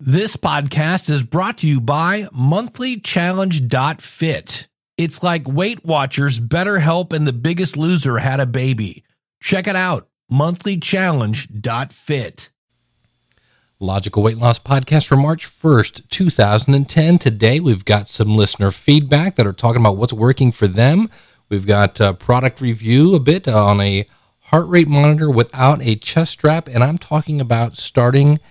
This podcast is brought to you by monthlychallenge.fit. It's like Weight Watchers, BetterHelp, and The Biggest Loser had a baby. Check it out, monthlychallenge.fit. Logical Weight Loss Podcast for March 1st, 2010. Today we've got some listener feedback that are talking about what's working for them. We've got a product review a bit on a heart rate monitor without a chest strap, and I'm talking about starting –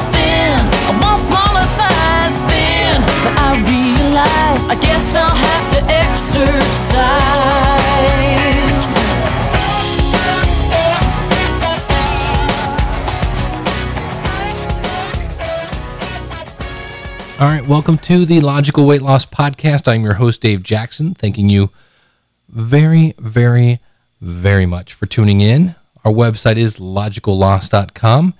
I guess I'll have to exercise. All right, welcome to the Logical Weight Loss Podcast. I'm your host, Dave Jackson, thanking you very, very, very much for tuning in. Our website is logicalloss.com.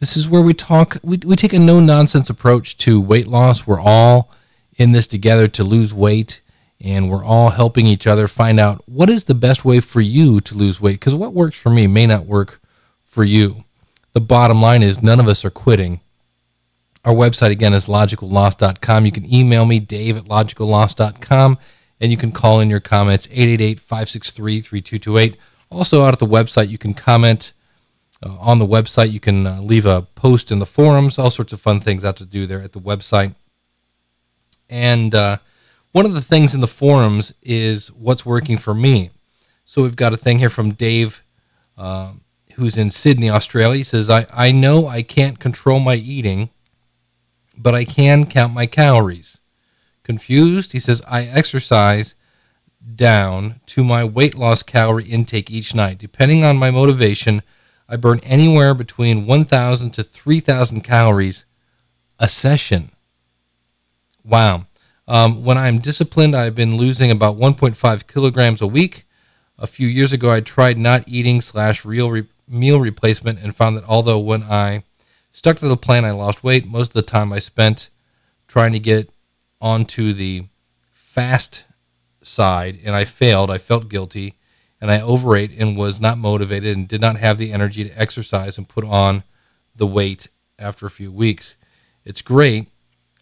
This is where we talk, we, we take a no nonsense approach to weight loss. We're all in this together to lose weight, and we're all helping each other find out what is the best way for you to lose weight. Because what works for me may not work for you. The bottom line is none of us are quitting. Our website again is logicalloss.com. You can email me, dave at logicalloss.com, and you can call in your comments, 888 563 3228. Also, out at the website, you can comment uh, on the website. You can uh, leave a post in the forums, all sorts of fun things out to do there at the website. And uh, one of the things in the forums is what's working for me. So we've got a thing here from Dave, uh, who's in Sydney, Australia. He says, I, I know I can't control my eating but I can count my calories. Confused? He says, I exercise down to my weight loss calorie intake each night. Depending on my motivation, I burn anywhere between 1,000 to 3,000 calories a session. Wow. Um, when I'm disciplined, I've been losing about 1.5 kilograms a week. A few years ago, I tried not eating slash real re- meal replacement and found that although when I stuck to the plan, I lost weight. Most of the time I spent trying to get onto the fast side and I failed. I felt guilty and I overate and was not motivated and did not have the energy to exercise and put on the weight after a few weeks. It's great.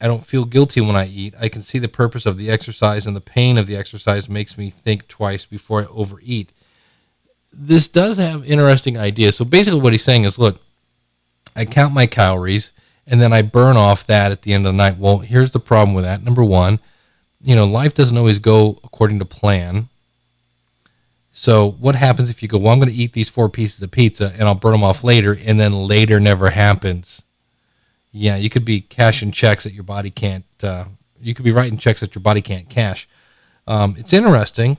I don't feel guilty when I eat. I can see the purpose of the exercise and the pain of the exercise makes me think twice before I overeat. This does have interesting ideas. So basically what he's saying is look, I count my calories and then I burn off that at the end of the night. Well, here's the problem with that. Number one, you know, life doesn't always go according to plan. So what happens if you go, well, I'm going to eat these four pieces of pizza and I'll burn them off later, and then later never happens? Yeah, you could be cashing checks that your body can't. Uh, you could be writing checks that your body can't cash. Um, it's interesting,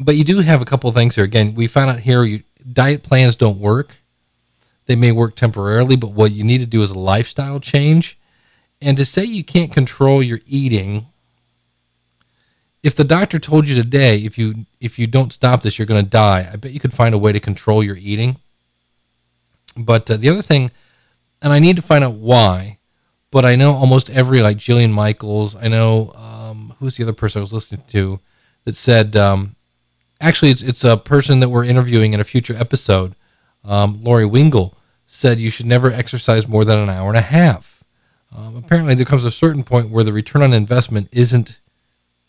but you do have a couple things here. Again, we found out here you, diet plans don't work. They may work temporarily, but what you need to do is a lifestyle change. And to say you can't control your eating, if the doctor told you today if you if you don't stop this you're going to die, I bet you could find a way to control your eating. But uh, the other thing, and I need to find out why, but I know almost every like Jillian Michaels. I know um, who's the other person I was listening to that said um, actually it's it's a person that we're interviewing in a future episode um, Lori Wingle said you should never exercise more than an hour and a half. Um, apparently, there comes a certain point where the return on investment isn't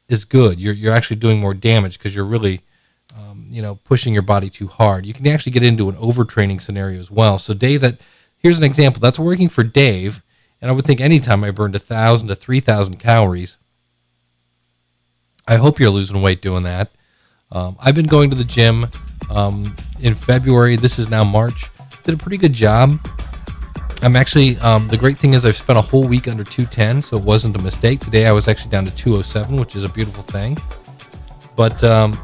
as good. You're you're actually doing more damage because you're really, um, you know, pushing your body too hard. You can actually get into an overtraining scenario as well. So, Dave, that here's an example that's working for Dave, and I would think anytime I burned a thousand to three thousand calories, I hope you're losing weight doing that. Um, I've been going to the gym um, in February. This is now March. Did a pretty good job. I'm actually, um, the great thing is I've spent a whole week under 210, so it wasn't a mistake. Today I was actually down to 207, which is a beautiful thing. But, um,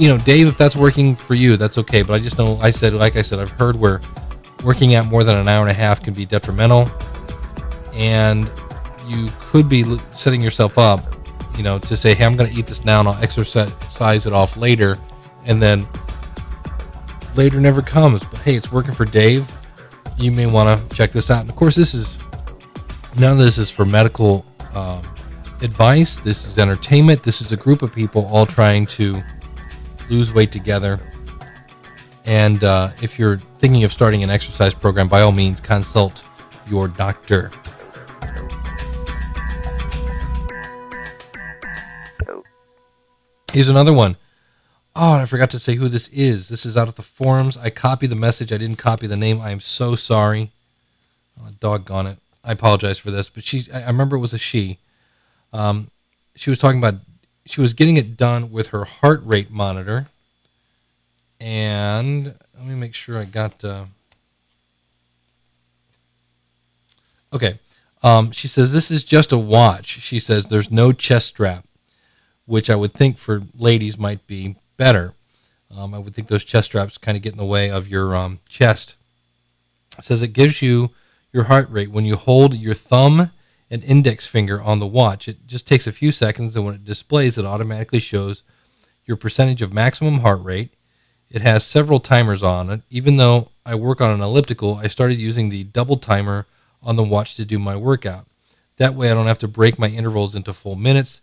you know, Dave, if that's working for you, that's okay. But I just know, I said, like I said, I've heard where working out more than an hour and a half can be detrimental. And you could be setting yourself up, you know, to say, hey, I'm going to eat this now and I'll exercise it off later. And then later never comes. But hey, it's working for Dave. You may want to check this out. And of course, this is none of this is for medical um, advice. This is entertainment. This is a group of people all trying to lose weight together. And uh, if you're thinking of starting an exercise program, by all means, consult your doctor. Here's another one. Oh, and I forgot to say who this is. This is out of the forums. I copied the message. I didn't copy the name. I am so sorry. Oh, doggone it. I apologize for this, but she. I remember it was a she. Um, she was talking about. She was getting it done with her heart rate monitor. And let me make sure I got. Uh, okay. Um, she says this is just a watch. She says there's no chest strap, which I would think for ladies might be better. Um, I would think those chest straps kind of get in the way of your um, chest. It says it gives you your heart rate when you hold your thumb and index finger on the watch. It just takes a few seconds, and when it displays, it automatically shows your percentage of maximum heart rate. It has several timers on it. Even though I work on an elliptical, I started using the double timer on the watch to do my workout. That way, I don't have to break my intervals into full minutes.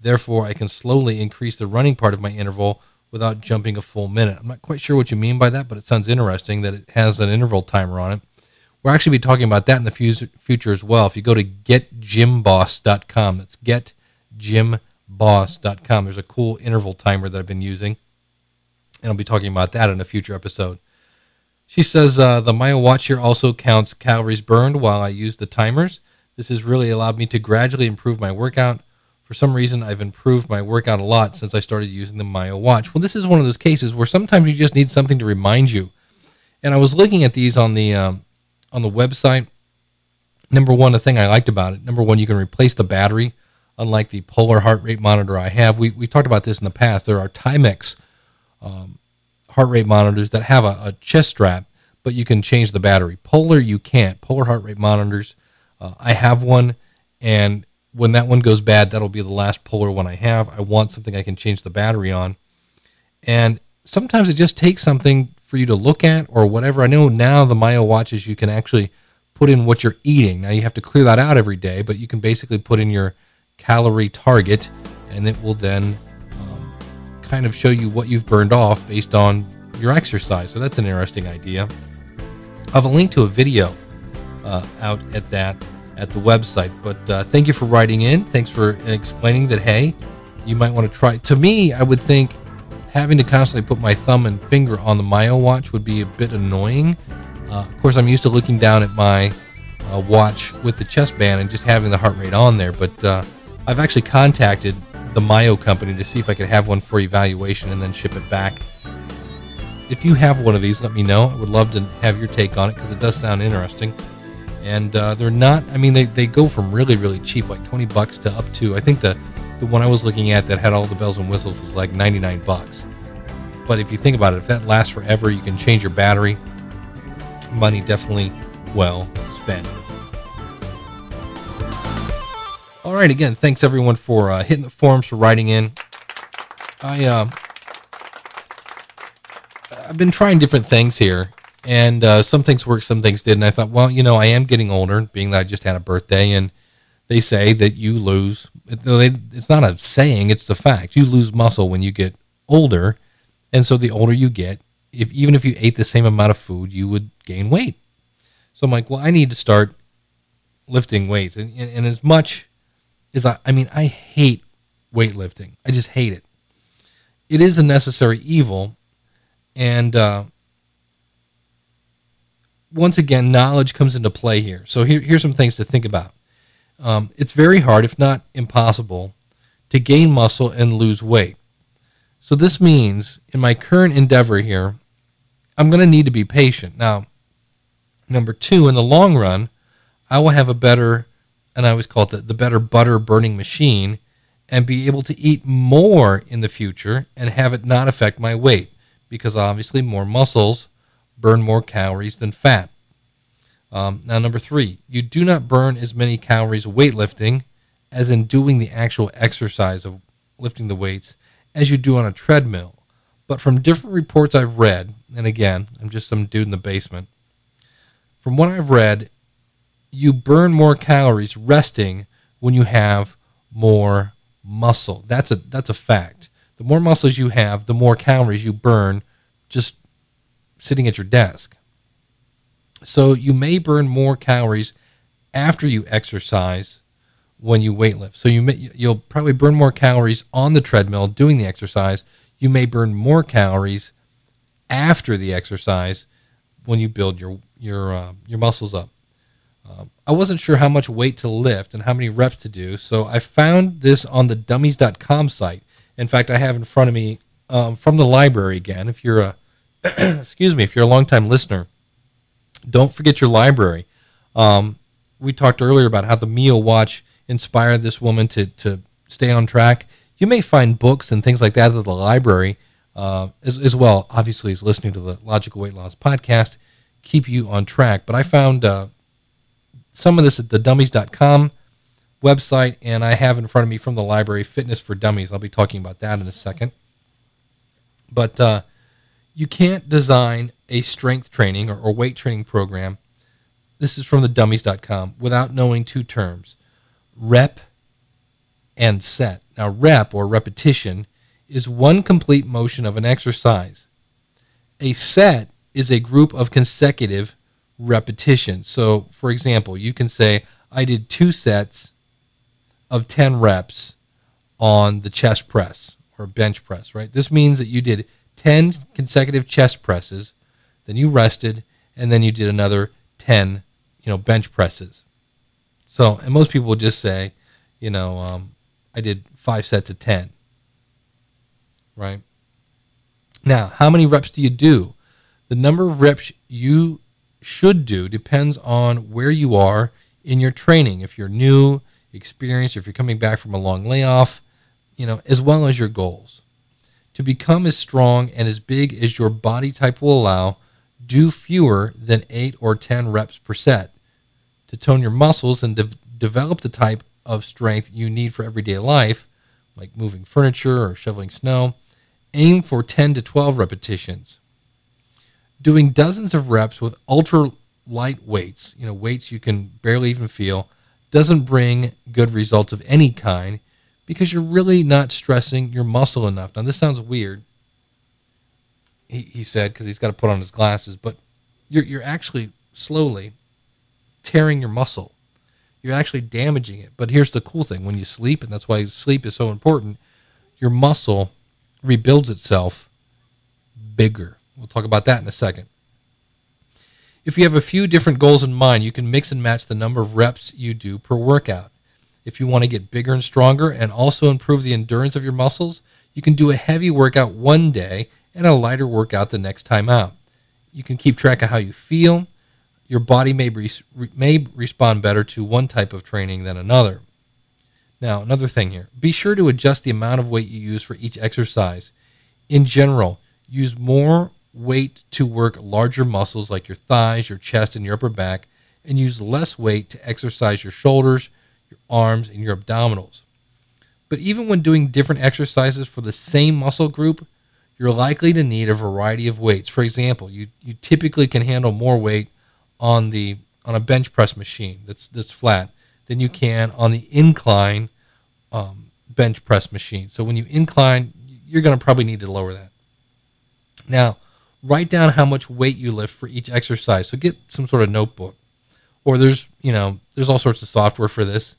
Therefore, I can slowly increase the running part of my interval without jumping a full minute. I'm not quite sure what you mean by that, but it sounds interesting that it has an interval timer on it. We'll actually be talking about that in the future as well. If you go to getgymboss.com, that's getgymboss.com. There's a cool interval timer that I've been using, and I'll be talking about that in a future episode. She says uh, the Mio Watch here also counts calories burned while I use the timers. This has really allowed me to gradually improve my workout. For some reason, I've improved my workout a lot since I started using the Mio Watch. Well, this is one of those cases where sometimes you just need something to remind you. And I was looking at these on the um, on the website. Number one, the thing I liked about it. Number one, you can replace the battery, unlike the Polar heart rate monitor I have. We we talked about this in the past. There are Timex um, heart rate monitors that have a, a, chest strap, but you can change the battery. Polar, you can't. Polar heart rate monitors. Uh, I have one, and when that one goes bad, that'll be the last Polar one I have. I want something I can change the battery on. And sometimes it just takes something for you to look at or whatever. I know now the Mio watches you can actually put in what you're eating. Now you have to clear that out every day, but you can basically put in your calorie target and it will then um, kind of show you what you've burned off based on your exercise. So that's an interesting idea. I have a link to a video uh, out at that at the website. But uh, thank you for writing in. Thanks for explaining that, hey, you might want to try. To me, I would think having to constantly put my thumb and finger on the Mio watch would be a bit annoying. Uh, of course, I'm used to looking down at my uh, watch with the chest band and just having the heart rate on there. But uh, I've actually contacted the Mio company to see if I could have one for evaluation and then ship it back. If you have one of these, let me know. I would love to have your take on it because it does sound interesting and uh, they're not. I mean, they, they go from really really cheap, like twenty bucks, to up to I think the the one I was looking at that had all the bells and whistles was like ninety nine bucks. But if you think about it, if that lasts forever, you can change your battery. Money definitely well spent. All right, again, thanks everyone for uh, hitting the forums for writing in. I uh, I've been trying different things here, and uh, some things worked, some things didn't. I thought, well, you know, I am getting older, being that I just had a birthday, and they say that you lose. It's not a saying; it's the fact. You lose muscle when you get older, and so the older you get, if even if you ate the same amount of food, you would gain weight. So I'm like, well, I need to start lifting weights, and, and, and as much as I, I mean, I hate weightlifting. I just hate it. It is a necessary evil, and uh, once again, knowledge comes into play here. So here, here's some things to think about. Um, it's very hard, if not impossible, to gain muscle and lose weight. So this means in my current endeavor here, I'm going to need to be patient. Now, number two, in the long run, I will have a better, and I always call it the, the better butter burning machine, and be able to eat more in the future and have it not affect my weight because obviously more muscles burn more calories than fat. Um, now, number three, you do not burn as many calories weightlifting as in doing the actual exercise of lifting the weights as you do on a treadmill. But from different reports I've read, and again, I'm just some dude in the basement, from what I've read, you burn more calories resting when you have more muscle. That's a that's a fact. The more muscles you have, the more calories you burn just sitting at your desk. So you may burn more calories after you exercise when you weightlift. So you may, you'll probably burn more calories on the treadmill doing the exercise. You may burn more calories after the exercise when you build your your uh, your muscles up. Um, I wasn't sure how much weight to lift and how many reps to do, so I found this on the dummies.com site. In fact, I have in front of me um, from the library again. If you're a excuse me, if you're a longtime listener, don't forget your library. Um, we talked earlier about how the Mio watch inspired this woman to to stay on track. You may find books and things like that at the library uh, as, as well. Obviously, as listening to the Logical Weight Loss podcast keep you on track. But I found uh, some of this at the dummies.com website, and I have in front of me from the library Fitness for Dummies. I'll be talking about that in a second. But uh, you can't design a strength training or, or weight training program. This is from the dummies.com without knowing two terms rep and set. Now, rep or repetition is one complete motion of an exercise. A set is a group of consecutive repetitions. So, for example, you can say, I did two sets of 10 reps on the chest press or bench press, right? This means that you did 10 consecutive chest presses, then you rested, and then you did another 10, you know, bench presses. So, and most people would just say, you know, um, I did five sets of 10, right? Now, how many reps do you do? The number of reps you should do depends on where you are in your training. If you're new, experienced, if you're coming back from a long layoff, you know, as well as your goals. To become as strong and as big as your body type will allow, do fewer than 8 or 10 reps per set. To tone your muscles and de- develop the type of strength you need for everyday life, like moving furniture or shoveling snow, aim for 10 to 12 repetitions. Doing dozens of reps with ultra light weights, you know, weights you can barely even feel, doesn't bring good results of any kind because you're really not stressing your muscle enough. Now, this sounds weird, he, he said, because he's got to put on his glasses, but you're, you're actually slowly tearing your muscle. You're actually damaging it. But here's the cool thing when you sleep, and that's why sleep is so important, your muscle rebuilds itself bigger. We'll talk about that in a second. If you have a few different goals in mind, you can mix and match the number of reps you do per workout. If you want to get bigger and stronger and also improve the endurance of your muscles, you can do a heavy workout one day and a lighter workout the next time out. You can keep track of how you feel. Your body may, re- may respond better to one type of training than another. Now, another thing here be sure to adjust the amount of weight you use for each exercise. In general, use more weight to work larger muscles like your thighs, your chest, and your upper back, and use less weight to exercise your shoulders, your arms, and your abdominals. But even when doing different exercises for the same muscle group, you're likely to need a variety of weights. For example, you, you typically can handle more weight on the on a bench press machine that's that's flat than you can on the incline um, bench press machine. So when you incline, you're going to probably need to lower that. Now, write down how much weight you lift for each exercise. So get some sort of notebook. Or there's, you know, there's all sorts of software for this.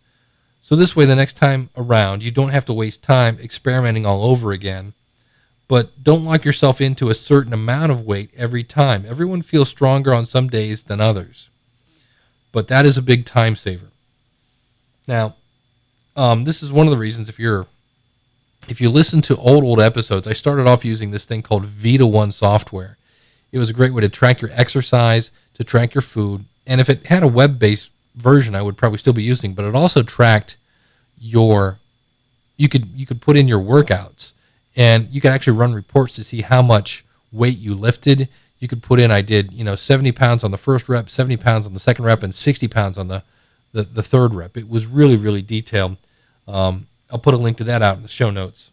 So this way the next time around, you don't have to waste time experimenting all over again, but don't lock yourself into a certain amount of weight every time. Everyone feels stronger on some days than others, but that is a big time saver. Now, um, this is one of the reasons if you're if you listen to old old episodes, I started off using this thing called Vita One software. It was a great way to track your exercise, to track your food, and if it had a web-based version, I would probably still be using. But it also tracked your you could you could put in your workouts, and you could actually run reports to see how much weight you lifted. You could put in I did you know 70 pounds on the first rep, 70 pounds on the second rep, and 60 pounds on the the, the third rep. It was really really detailed. Um, I'll put a link to that out in the show notes.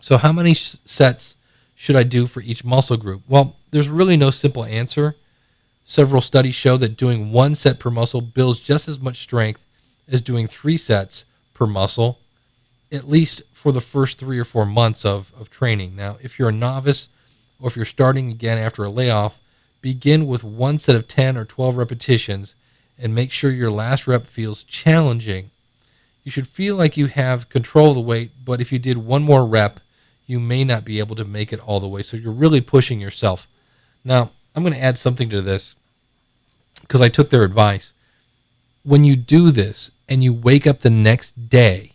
So, how many sh- sets should I do for each muscle group? Well, there's really no simple answer. Several studies show that doing one set per muscle builds just as much strength as doing three sets per muscle, at least for the first three or four months of, of training. Now, if you're a novice or if you're starting again after a layoff, begin with one set of 10 or 12 repetitions and make sure your last rep feels challenging you should feel like you have control of the weight, but if you did one more rep, you may not be able to make it all the way. So you're really pushing yourself. Now, I'm going to add something to this because I took their advice. When you do this and you wake up the next day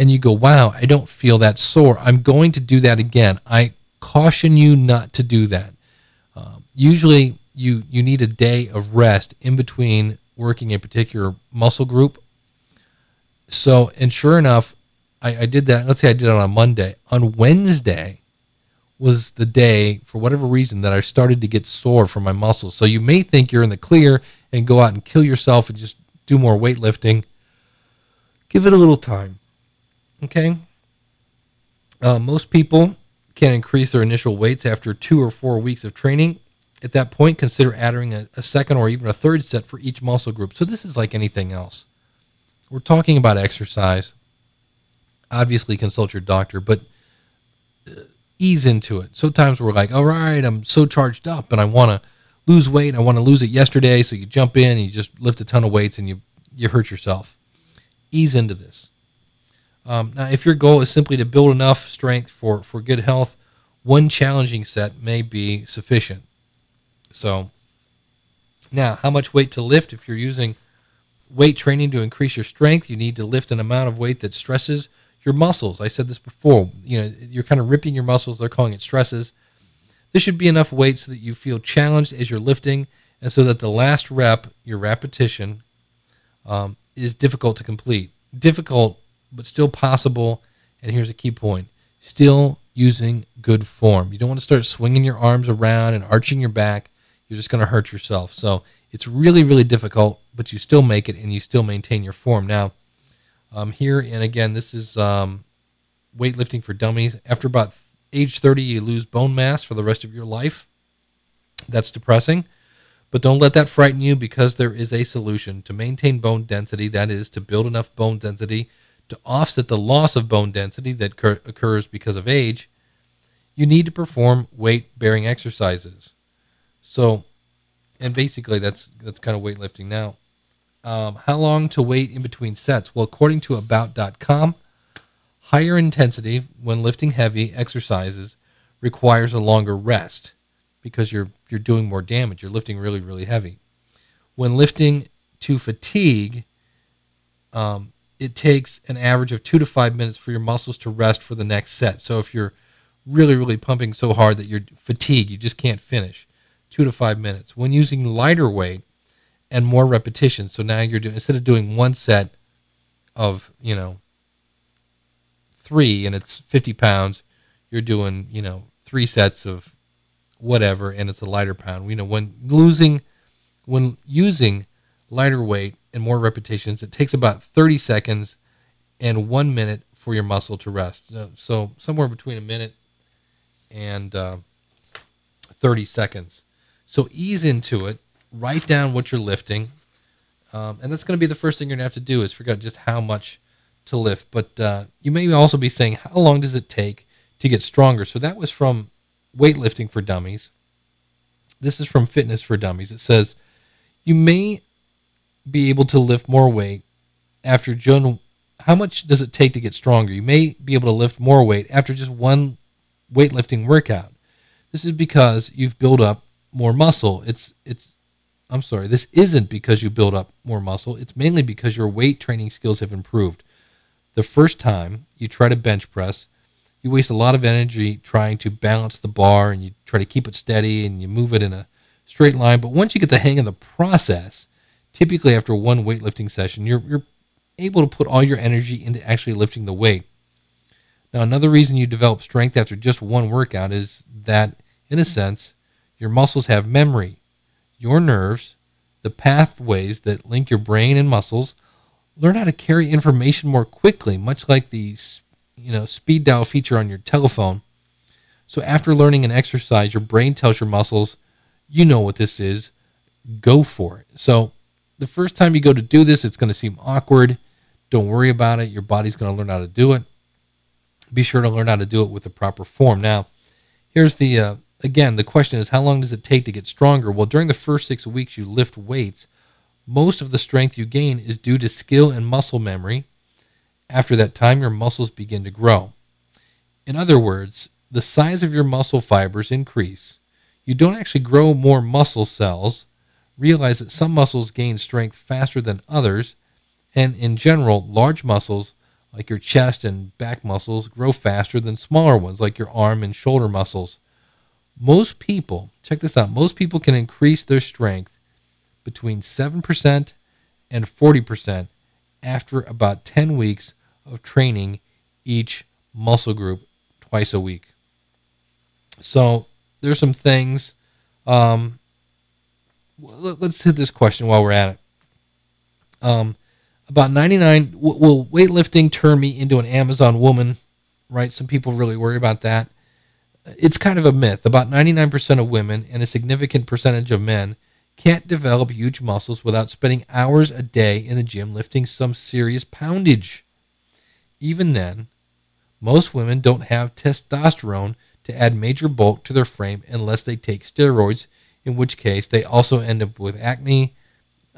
and you go, wow, I don't feel that sore, I'm going to do that again. I caution you not to do that. Um, usually, you, you need a day of rest in between working a particular muscle group so, and sure enough, I, I did that. Let's say I did it on a Monday. On Wednesday was the day, for whatever reason, that I started to get sore from my muscles. So you may think you're in the clear and go out and kill yourself and just do more weightlifting. Give it a little time. Okay? Uh, most people can increase their initial weights after two or four weeks of training. At that point, consider adding a, a second or even a third set for each muscle group. So this is like anything else we're talking about exercise. Obviously, consult your doctor, but uh, ease into it. Sometimes we're like, all right, I'm so charged up and I want to lose weight. I want to lose it yesterday. So you jump in and you just lift a ton of weights and you, you hurt yourself. Ease into this. Um, now, if your goal is simply to build enough strength for, for good health, one challenging set may be sufficient. So, now, how much weight to lift if you're using weight training to increase your strength, you need to lift an amount of weight that stresses your muscles. I said this before. You know, you're kind of ripping your muscles. They're calling it stresses. This should be enough weight so that you feel challenged as you're lifting, and so that the last rep, your repetition, um, is difficult to complete. Difficult, but still possible. And here's a key point: still using good form. You don't want to start swinging your arms around and arching your back. You're just going to hurt yourself. So it's really, really difficult, but you still make it and you still maintain your form. Now, um, here, and again, this is um, weightlifting for dummies. After about age 30, you lose bone mass for the rest of your life. That's depressing. But don't let that frighten you because there is a solution to maintain bone density. That is, to build enough bone density to offset the loss of bone density that cur- occurs because of age. You need to perform weight bearing exercises. So, and basically that's that's kind of weightlifting now. Um, how long to wait in between sets? Well, according to About.com, higher intensity when lifting heavy exercises requires a longer rest because you're you're doing more damage. You're lifting really really heavy. When lifting to fatigue, um, it takes an average of two to five minutes for your muscles to rest for the next set. So if you're really really pumping so hard that you're fatigued, you just can't finish two to five minutes. When using lighter weight and more repetitions, so now you're doing instead of doing one set of you know three and it's 50 pounds, you're doing you know three sets of whatever and it's a lighter pound. You know when losing when using lighter weight and more repetitions, it takes about 30 seconds and one minute for your muscle to rest. So somewhere between a minute and uh, 30 seconds. So ease into it. Write down what you're lifting, um, and that's going to be the first thing you're going to have to do is figure out just how much to lift. But uh, you may also be saying, how long does it take to get stronger? So that was from weightlifting for dummies. This is from Fitness for Dummies. It says you may be able to lift more weight after just how much does it take to get stronger? You may be able to lift more weight after just one weightlifting workout. This is because you've built up more muscle. It's it's I'm sorry, this isn't because you build up more muscle. It's mainly because your weight training skills have improved. The first time you try to bench press, you waste a lot of energy trying to balance the bar and you try to keep it steady and you move it in a straight line. But once you get the hang of the process, typically after one weightlifting session, you're, you're able to put all your energy into actually lifting the weight. Now, another reason you develop strength after just one workout is that, in a sense, your muscles have memory. Your nerves, the pathways that link your brain and muscles, learn how to carry information more quickly, much like the you know speed dial feature on your telephone. So after learning an exercise, your brain tells your muscles, you know what this is, go for it. So the first time you go to do this, it's going to seem awkward. Don't worry about it. Your body's going to learn how to do it. Be sure to learn how to do it with the proper form. Now, here's the uh, again the question is how long does it take to get stronger? Well, during the first six weeks you lift weights, most of the strength you gain is due to skill and muscle memory after that time, your muscles begin to grow. In other words, the size of your muscle fibers increase. You don't actually grow more muscle cells. Realize that some muscles gain strength faster than others, and in general, large muscles like your chest and back muscles grow faster than smaller ones like your arm and shoulder muscles. Most people, check this out, most people can increase their strength between 7% and 40% after about 10 weeks of training each muscle group twice a week. So there's some things. Um, let's hit this question while we're at it. Um, about 99 will weightlifting turn me into an Amazon woman? Right? Some people really worry about that. It's kind of a myth. About 99% of women and a significant percentage of men can't develop huge muscles without spending hours a day in the gym lifting some serious poundage. Even then, most women don't have testosterone to add major bulk to their frame unless they take steroids, in which case they also end up with acne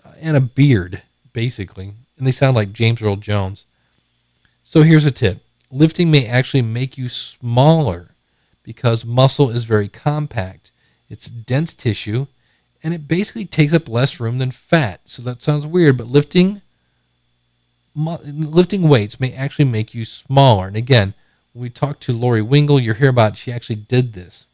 uh, and a beard, basically. And they sound like James Earl Jones. So here's a tip lifting may actually make you smaller because muscle is very compact, it's dense tissue, and it basically takes up less room than fat. So that sounds weird, but lifting lifting weights may actually make you smaller. And again, when we talked to Lori Wingle, you hear about she actually did this.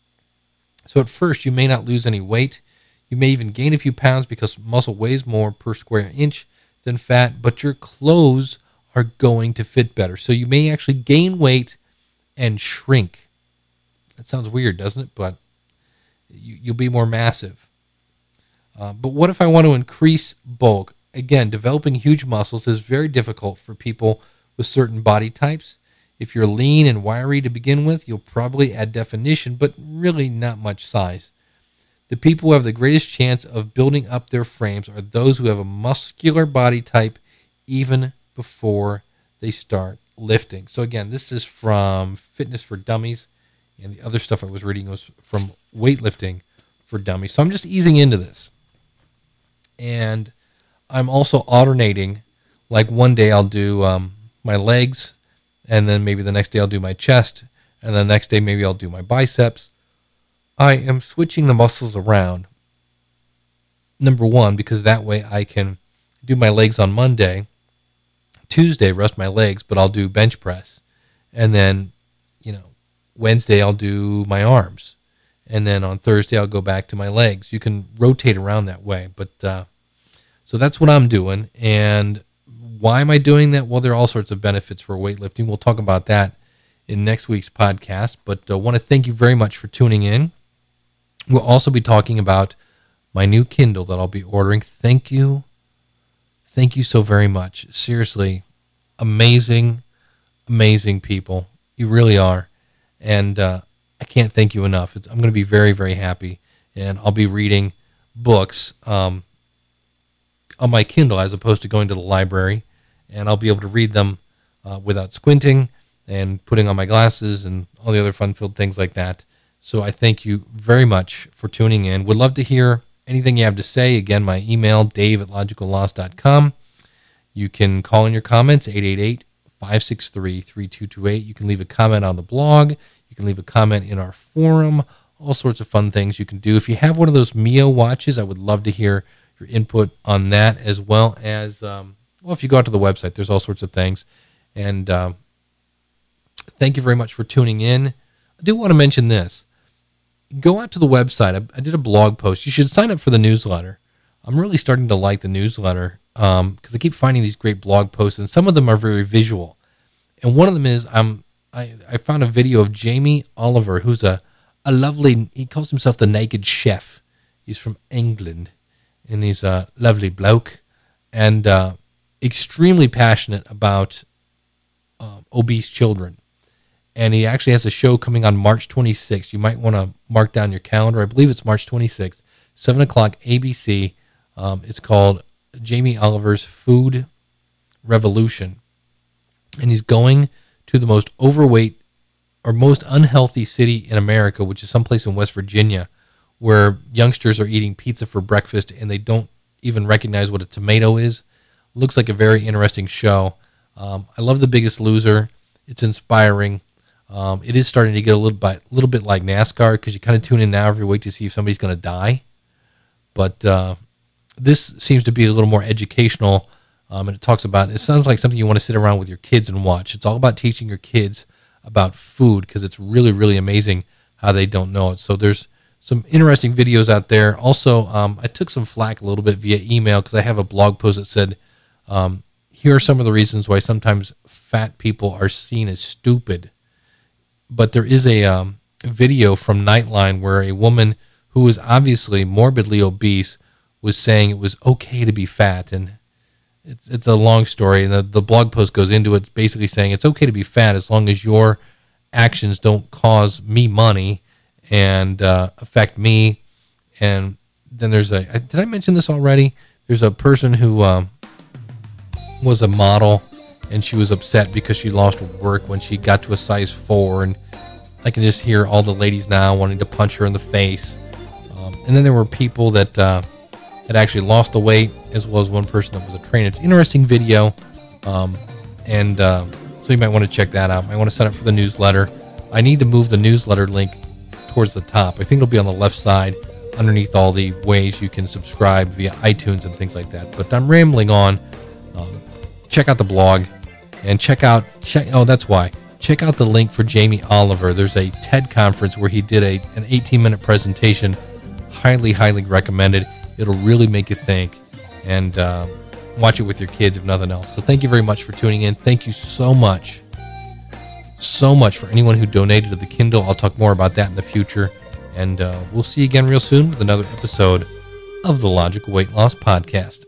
So at first, you may not lose any weight. You may even gain a few pounds because muscle weighs more per square inch than fat, but your clothes are going to fit better. So you may actually gain weight and shrink. That sounds weird, doesn't it? But you, will be more massive. Uh, but what if I want to increase bulk? again, developing huge muscles is very difficult for people with certain body types. If you're lean and wiry to begin with, you'll probably add definition, but really not much size. The people who have the greatest chance of building up their frames are those who have a muscular body type even before they start lifting. So, again, this is from Fitness for Dummies, and the other stuff I was reading was from Weightlifting for Dummies. So, I'm just easing into this. And I'm also alternating. Like one day I'll do um, my legs, and then maybe the next day I'll do my chest, and the next day maybe I'll do my biceps. I am switching the muscles around. Number one, because that way I can do my legs on Monday. Tuesday, rest my legs, but I'll do bench press. And then, you know, Wednesday I'll do my arms. And then on Thursday I'll go back to my legs. You can rotate around that way. But uh, so that's what I'm doing. And why am I doing that? Well, there are all sorts of benefits for weightlifting. We'll talk about that in next week's podcast. But I uh, want to thank you very much for tuning in. We'll also be talking about my new Kindle that I'll be ordering. Thank you. Thank you so very much. Seriously, amazing, amazing people. You really are. And uh, I can't thank you enough. It's, I'm going to be very, very happy. And I'll be reading books. Um, on my Kindle as opposed to going to the library, and I'll be able to read them uh, without squinting and putting on my glasses and all the other fun-filled things like that. So I thank you very much for tuning in. Would love to hear anything you have to say. Again, my email, dave at logicalloss.com. You can call in your comments, 888 563 3228. You can leave a comment on the blog. You can leave a comment in our forum. All sorts of fun things you can do. If you have one of those Mio watches, I would love to hear your input on that, as well as um, well. If you go out to the website, there's all sorts of things. And um, thank you very much for tuning in. I do want to mention this. Go out to the website. I, I did a blog post. You should sign up for the newsletter. I'm really starting to like the newsletter because um, I keep finding these great blog posts, and some of them are very visual. And one of them is I'm I, I found a video of Jamie Oliver, who's a a lovely. He calls himself the Naked Chef. He's from England, and he's a lovely bloke, and uh, extremely passionate about uh, obese children and he actually has a show coming on March 26th. You might want to mark down your calendar. I believe it's March 26th, 7 o'clock ABC. Um, it's called Jamie Oliver's Food Revolution. And he's going to the most overweight or most unhealthy city in America, which is someplace in West Virginia, where youngsters are eating pizza for breakfast and they don't even recognize what a tomato is. Looks like a very interesting show. Um, I love The Biggest Loser. It's inspiring. Um, it is starting to get a little bit, little bit like NASCAR because you kind of tune in now every week to see if somebody's going to die. But uh, this seems to be a little more educational, um, and it talks about. It sounds like something you want to sit around with your kids and watch. It's all about teaching your kids about food because it's really, really amazing how they don't know it. So there's some interesting videos out there. Also, um, I took some flack a little bit via email because I have a blog post that said, um, "Here are some of the reasons why sometimes fat people are seen as stupid." but there is a um, video from Nightline where a woman who was obviously morbidly obese was saying it was okay to be fat, and it's it's a long story, and the, the blog post goes into it. Basically saying it's okay to be fat as long as your actions don't cause me money and uh, affect me. And then there's a did I mention this already? There's a person who um, was a model and she was upset because she lost work when she got to a size four. And I can just hear all the ladies now wanting to punch her in the face. Um, and then there were people that uh, had actually lost the weight, as well as one person that was a trainer. It's an interesting video. Um, and uh, so you might want to check that out. I want to sign up for the newsletter. I need to move the newsletter link towards the top. I think it'll be on the left side underneath all the ways you can subscribe via iTunes and things like that. But I'm rambling on. Check out the blog and check out check oh that's why. Check out the link for jamie oliver. There's a ted conference where he did a an 18 minute presentation. Highly highly recommended. It'll really make you think and uh, watch it with your kids if nothing else. So thank you very much for tuning in. Thank you so much so much for anyone who donated to the kindle. I'll talk more about that in the future. And uh, we'll see you again real soon with another episode of the logical weight loss podcast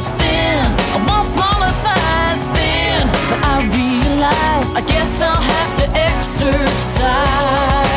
I guess I'll have to exercise.